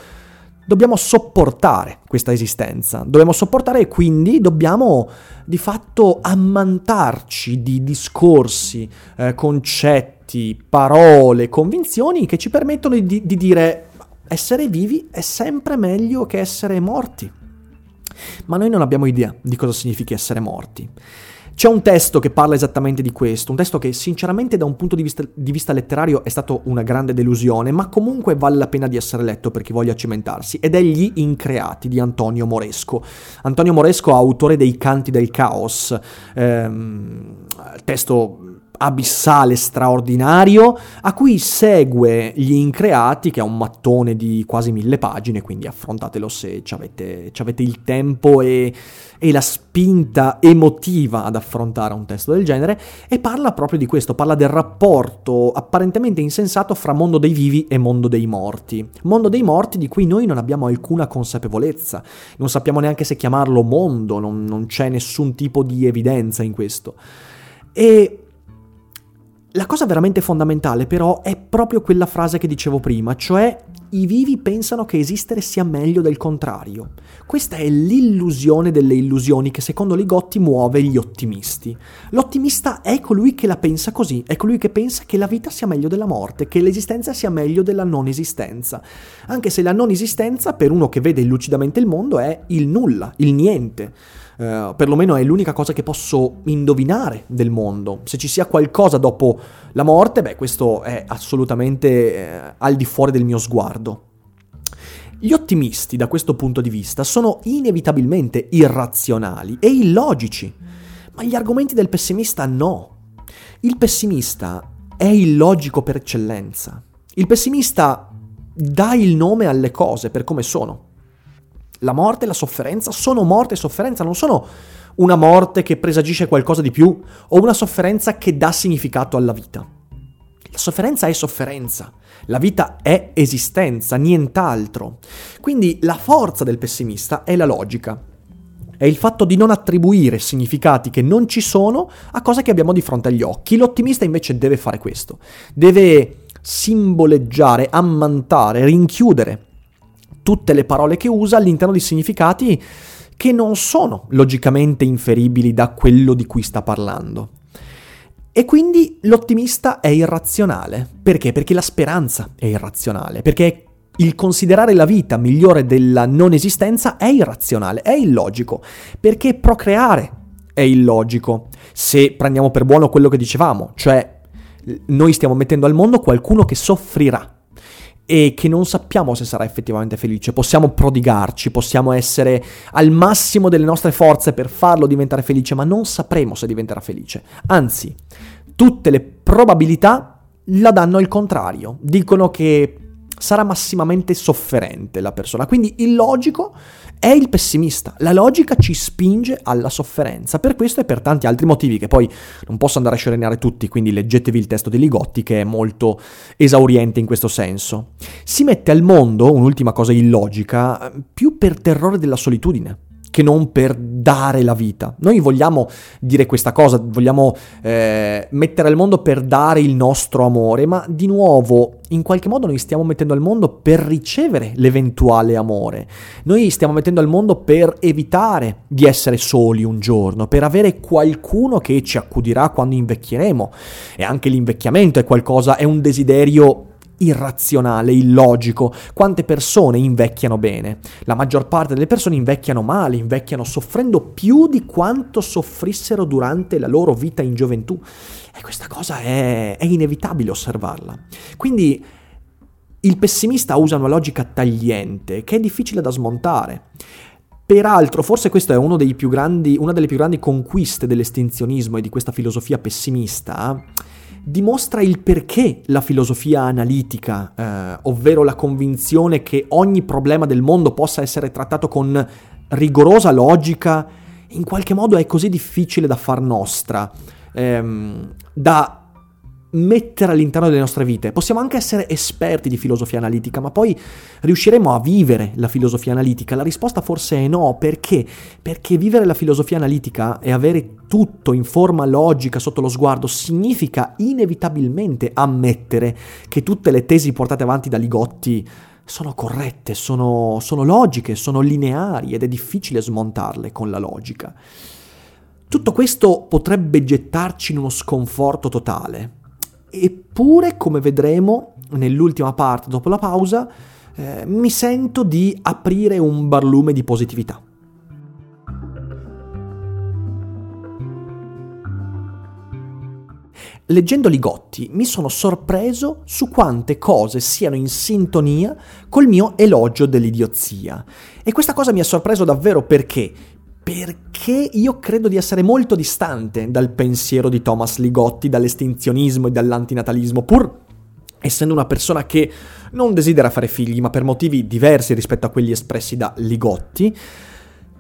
dobbiamo sopportare questa esistenza, dobbiamo sopportare e quindi dobbiamo di fatto ammantarci di discorsi, eh, concetti, parole, convinzioni che ci permettono di, di dire essere vivi è sempre meglio che essere morti. Ma noi non abbiamo idea di cosa significhi essere morti. C'è un testo che parla esattamente di questo, un testo che sinceramente da un punto di vista, di vista, letterario è stato una grande delusione, ma comunque vale la pena di essere letto per chi voglia cimentarsi, ed è Gli Increati di Antonio Moresco. Antonio Moresco, autore dei Canti del Caos, ehm, testo abissale straordinario a cui segue Gli Increati, che è un mattone di quasi mille pagine, quindi affrontatelo se avete, il tempo e, e, la spinta emotiva ad affrontare un testo del genere, e parla proprio di questo, parla del rapporto apparentemente insensato fra mondo dei vivi e mondo dei morti. Mondo dei morti di cui noi non abbiamo alcuna consapevolezza, non sappiamo neanche se chiamarlo mondo, non, non c'è nessun tipo di evidenza in questo. E la cosa veramente fondamentale però è proprio quella frase che dicevo prima, cioè i vivi pensano che esistere sia meglio del contrario. Questa è l'illusione delle illusioni che secondo Ligotti muove gli ottimisti. L'ottimista è colui che la pensa così, è colui che pensa che la vita sia meglio della morte, che l'esistenza sia meglio della non esistenza. Anche se la non esistenza per uno che vede lucidamente il mondo è il nulla, il niente. Uh, perlomeno è l'unica cosa che posso indovinare del mondo. Se ci sia qualcosa dopo la morte, beh, questo è assolutamente eh, al di fuori del mio sguardo. Gli ottimisti, da questo punto di vista, sono inevitabilmente irrazionali e illogici, ma gli argomenti del pessimista no. Il pessimista è illogico per eccellenza. Il pessimista dà il nome alle cose per come sono la morte e la sofferenza sono morte e sofferenza, non sono una morte che presagisce qualcosa di più o una sofferenza che dà significato alla vita. La sofferenza è sofferenza, la vita è esistenza, nient'altro. Quindi la forza del pessimista è la logica, è il fatto di non attribuire significati che non ci sono a cose che abbiamo di fronte agli occhi. L'ottimista invece deve fare questo, deve simboleggiare, ammantare, rinchiudere tutte le parole che usa all'interno di significati che non sono logicamente inferibili da quello di cui sta parlando. E quindi l'ottimista è irrazionale. Perché? Perché la speranza è irrazionale, perché il considerare la vita migliore della non esistenza è irrazionale, è illogico, perché procreare è illogico. Se prendiamo per buono quello che dicevamo, cioè noi stiamo mettendo al mondo qualcuno che soffrirà e che non sappiamo se sarà effettivamente felice. Possiamo prodigarci, possiamo essere al massimo delle nostre forze per farlo diventare felice, ma non sapremo se diventerà felice. Anzi, tutte le probabilità la danno al contrario. Dicono che sarà massimamente sofferente la persona. Quindi il logico è il pessimista. La logica ci spinge alla sofferenza. Per questo e per tanti altri motivi che poi non posso andare a scerenare tutti, quindi leggetevi il testo di Ligotti che è molto esauriente in questo senso. Si mette al mondo, un'ultima cosa illogica, più per terrore della solitudine che non per dare la vita. Noi vogliamo dire questa cosa, vogliamo eh, mettere al mondo per dare il nostro amore, ma di nuovo in qualche modo noi stiamo mettendo al mondo per ricevere l'eventuale amore. Noi stiamo mettendo al mondo per evitare di essere soli un giorno, per avere qualcuno che ci accudirà quando invecchieremo. E anche l'invecchiamento è qualcosa, è un desiderio irrazionale, illogico. Quante persone invecchiano bene? La maggior parte delle persone invecchiano male, invecchiano soffrendo più di quanto soffrissero durante la loro vita in gioventù. E questa cosa è, è inevitabile osservarla. Quindi il pessimista usa una logica tagliente che è difficile da smontare. Peraltro, forse questa è grandi, una delle più grandi conquiste dell'estinzionismo e di questa filosofia pessimista dimostra il perché la filosofia analitica, eh, ovvero la convinzione che ogni problema del mondo possa essere trattato con rigorosa logica, in qualche modo è così difficile da far nostra, ehm, da mettere all'interno delle nostre vite. Possiamo anche essere esperti di filosofia analitica, ma poi riusciremo a vivere la filosofia analitica? La risposta forse è no, perché? Perché vivere la filosofia analitica e avere tutto in forma logica sotto lo sguardo significa inevitabilmente ammettere che tutte le tesi portate avanti da Ligotti sono corrette, sono, sono logiche, sono lineari ed è difficile smontarle con la logica. Tutto questo potrebbe gettarci in uno sconforto totale, Eppure, come vedremo nell'ultima parte dopo la pausa, eh, mi sento di aprire un barlume di positività. Leggendo Ligotti mi sono sorpreso su quante cose siano in sintonia col mio elogio dell'idiozia. E questa cosa mi ha sorpreso davvero perché? Perché io credo di essere molto distante dal pensiero di Thomas Ligotti, dall'estinzionismo e dall'antinatalismo, pur essendo una persona che non desidera fare figli, ma per motivi diversi rispetto a quelli espressi da Ligotti,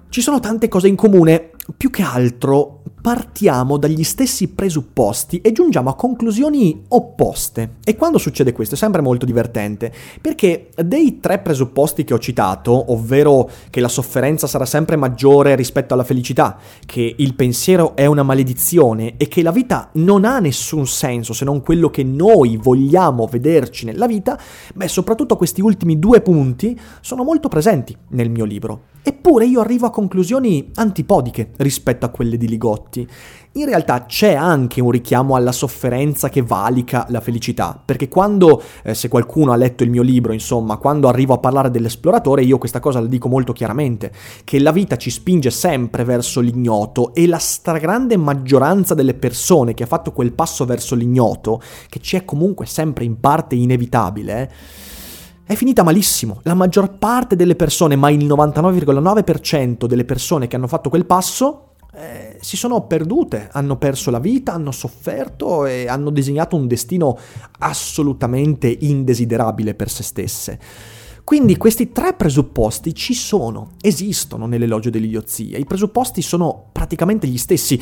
ci sono tante cose in comune, più che altro partiamo dagli stessi presupposti e giungiamo a conclusioni opposte. E quando succede questo è sempre molto divertente, perché dei tre presupposti che ho citato, ovvero che la sofferenza sarà sempre maggiore rispetto alla felicità, che il pensiero è una maledizione e che la vita non ha nessun senso se non quello che noi vogliamo vederci nella vita, beh, soprattutto questi ultimi due punti sono molto presenti nel mio libro. Eppure io arrivo a conclusioni antipodiche rispetto a quelle di Ligotti. In realtà c'è anche un richiamo alla sofferenza che valica la felicità, perché quando, eh, se qualcuno ha letto il mio libro, insomma, quando arrivo a parlare dell'esploratore, io questa cosa la dico molto chiaramente, che la vita ci spinge sempre verso l'ignoto e la stragrande maggioranza delle persone che ha fatto quel passo verso l'ignoto, che ci è comunque sempre in parte inevitabile, è finita malissimo. La maggior parte delle persone, ma il 99,9% delle persone che hanno fatto quel passo, eh, si sono perdute, hanno perso la vita, hanno sofferto e hanno disegnato un destino assolutamente indesiderabile per se stesse. Quindi questi tre presupposti ci sono, esistono nell'elogio dell'idiozia. I presupposti sono praticamente gli stessi.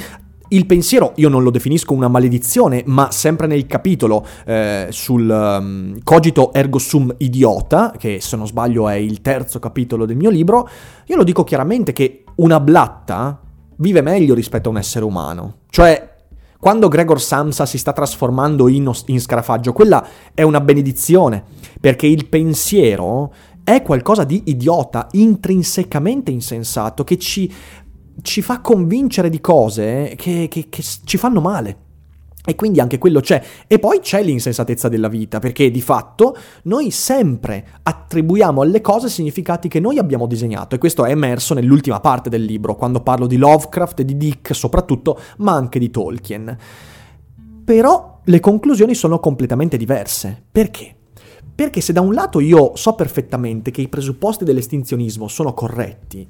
Il pensiero io non lo definisco una maledizione, ma sempre nel capitolo eh, sul um, cogito ergo sum idiota, che se non sbaglio è il terzo capitolo del mio libro, io lo dico chiaramente che una blatta vive meglio rispetto a un essere umano. Cioè, quando Gregor Samsa si sta trasformando in, in scarafaggio, quella è una benedizione, perché il pensiero è qualcosa di idiota, intrinsecamente insensato, che ci ci fa convincere di cose che, che, che ci fanno male. E quindi anche quello c'è. E poi c'è l'insensatezza della vita, perché di fatto noi sempre attribuiamo alle cose significati che noi abbiamo disegnato. E questo è emerso nell'ultima parte del libro, quando parlo di Lovecraft e di Dick soprattutto, ma anche di Tolkien. Però le conclusioni sono completamente diverse. Perché? Perché se da un lato io so perfettamente che i presupposti dell'estinzionismo sono corretti,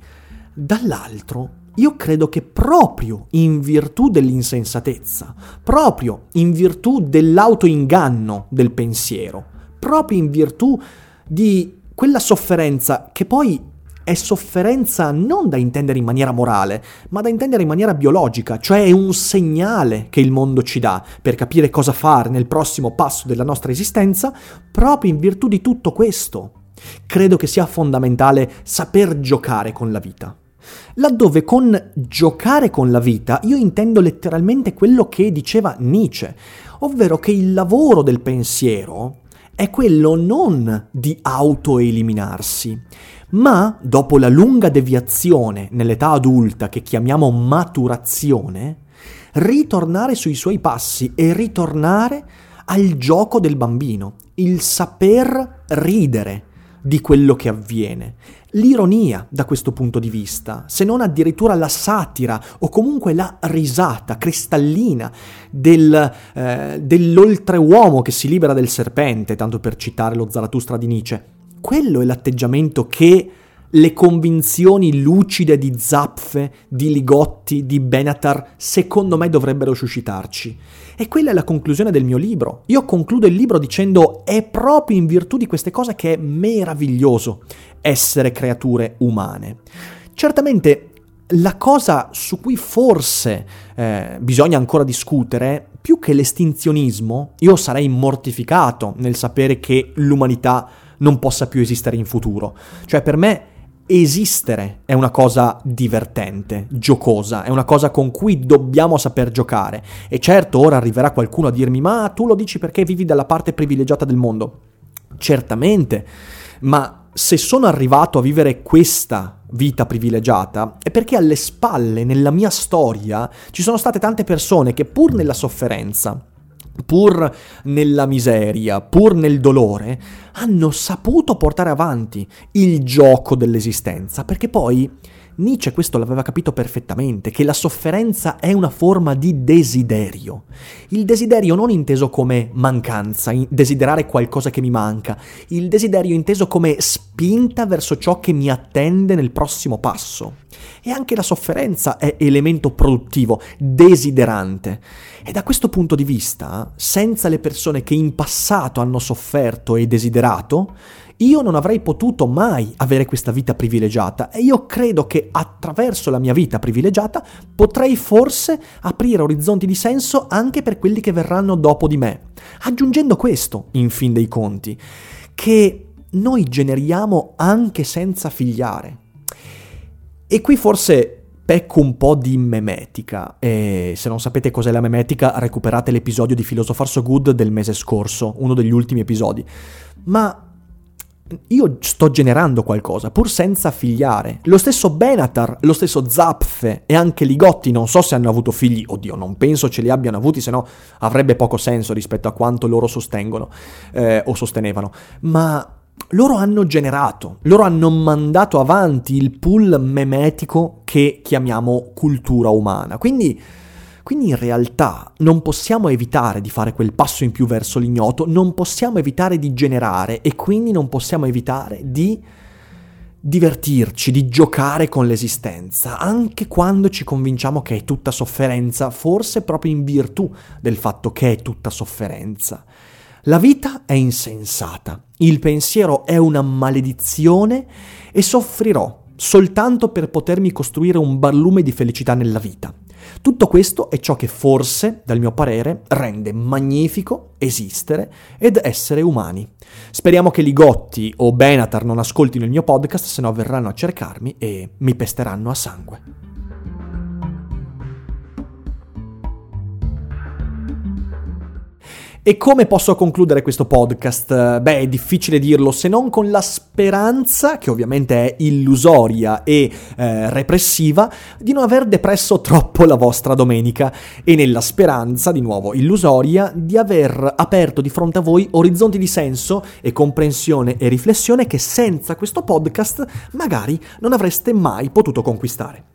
dall'altro io credo che proprio in virtù dell'insensatezza, proprio in virtù dell'autoinganno del pensiero, proprio in virtù di quella sofferenza che poi è sofferenza non da intendere in maniera morale, ma da intendere in maniera biologica, cioè è un segnale che il mondo ci dà per capire cosa fare nel prossimo passo della nostra esistenza, proprio in virtù di tutto questo. Credo che sia fondamentale saper giocare con la vita laddove con giocare con la vita io intendo letteralmente quello che diceva Nietzsche, ovvero che il lavoro del pensiero è quello non di autoeliminarsi, ma dopo la lunga deviazione nell'età adulta che chiamiamo maturazione, ritornare sui suoi passi e ritornare al gioco del bambino, il saper ridere di quello che avviene, l'ironia da questo punto di vista, se non addirittura la satira o comunque la risata cristallina del, eh, dell'oltreuomo che si libera del serpente, tanto per citare lo Zarathustra di Nietzsche. Quello è l'atteggiamento che le convinzioni lucide di Zapfe, di Ligotti, di Benatar, secondo me dovrebbero suscitarci. E quella è la conclusione del mio libro. Io concludo il libro dicendo è proprio in virtù di queste cose che è meraviglioso essere creature umane. Certamente la cosa su cui forse eh, bisogna ancora discutere, più che l'estinzionismo, io sarei mortificato nel sapere che l'umanità non possa più esistere in futuro. Cioè per me esistere è una cosa divertente, giocosa, è una cosa con cui dobbiamo saper giocare. E certo ora arriverà qualcuno a dirmi ma tu lo dici perché vivi dalla parte privilegiata del mondo. Certamente, ma se sono arrivato a vivere questa vita privilegiata è perché alle spalle, nella mia storia, ci sono state tante persone che pur nella sofferenza, pur nella miseria, pur nel dolore, hanno saputo portare avanti il gioco dell'esistenza, perché poi Nietzsche questo l'aveva capito perfettamente, che la sofferenza è una forma di desiderio. Il desiderio non inteso come mancanza, desiderare qualcosa che mi manca, il desiderio inteso come spinta verso ciò che mi attende nel prossimo passo. E anche la sofferenza è elemento produttivo, desiderante. E da questo punto di vista, senza le persone che in passato hanno sofferto e desiderato, io non avrei potuto mai avere questa vita privilegiata e io credo che attraverso la mia vita privilegiata potrei forse aprire orizzonti di senso anche per quelli che verranno dopo di me. Aggiungendo questo, in fin dei conti, che noi generiamo anche senza figliare. E qui forse pecco un po' di memetica. E se non sapete cos'è la memetica, recuperate l'episodio di Philosopher So Good del mese scorso, uno degli ultimi episodi. Ma io sto generando qualcosa, pur senza figliare. Lo stesso Benatar, lo stesso Zapfe e anche Ligotti, non so se hanno avuto figli, oddio, non penso ce li abbiano avuti, se no avrebbe poco senso rispetto a quanto loro sostengono eh, o sostenevano. Ma loro hanno generato, loro hanno mandato avanti il pool memetico che chiamiamo cultura umana. Quindi quindi in realtà non possiamo evitare di fare quel passo in più verso l'ignoto, non possiamo evitare di generare e quindi non possiamo evitare di divertirci, di giocare con l'esistenza, anche quando ci convinciamo che è tutta sofferenza, forse proprio in virtù del fatto che è tutta sofferenza. La vita è insensata, il pensiero è una maledizione e soffrirò soltanto per potermi costruire un barlume di felicità nella vita. Tutto questo è ciò che forse, dal mio parere, rende magnifico esistere ed essere umani. Speriamo che Ligotti o Benatar non ascoltino il mio podcast, se no verranno a cercarmi e mi pesteranno a sangue. E come posso concludere questo podcast? Beh, è difficile dirlo se non con la speranza, che ovviamente è illusoria e eh, repressiva, di non aver depresso troppo la vostra domenica e nella speranza, di nuovo illusoria, di aver aperto di fronte a voi orizzonti di senso e comprensione e riflessione che senza questo podcast magari non avreste mai potuto conquistare.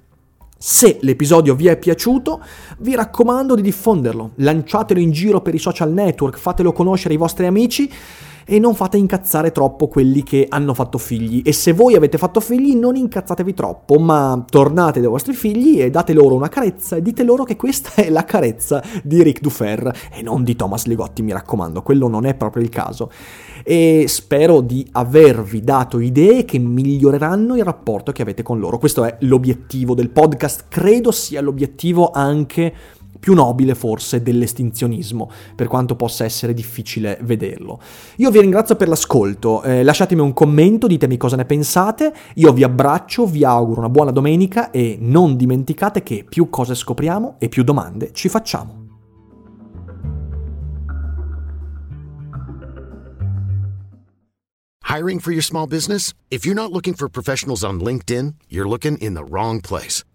Se l'episodio vi è piaciuto, vi raccomando di diffonderlo, lanciatelo in giro per i social network, fatelo conoscere ai vostri amici e non fate incazzare troppo quelli che hanno fatto figli. E se voi avete fatto figli, non incazzatevi troppo, ma tornate dai vostri figli e date loro una carezza e dite loro che questa è la carezza di Rick Dufer e non di Thomas Ligotti, mi raccomando, quello non è proprio il caso. E spero di avervi dato idee che miglioreranno il rapporto che avete con loro. Questo è l'obiettivo del podcast, credo sia l'obiettivo anche più nobile forse dell'estinzionismo, per quanto possa essere difficile vederlo. Io vi ringrazio per l'ascolto, eh, lasciatemi un commento, ditemi cosa ne pensate, io vi abbraccio, vi auguro una buona domenica e non dimenticate che più cose scopriamo e più domande ci facciamo. Hiring for your small business? If you're not looking for professionals on LinkedIn, you're looking in the wrong place.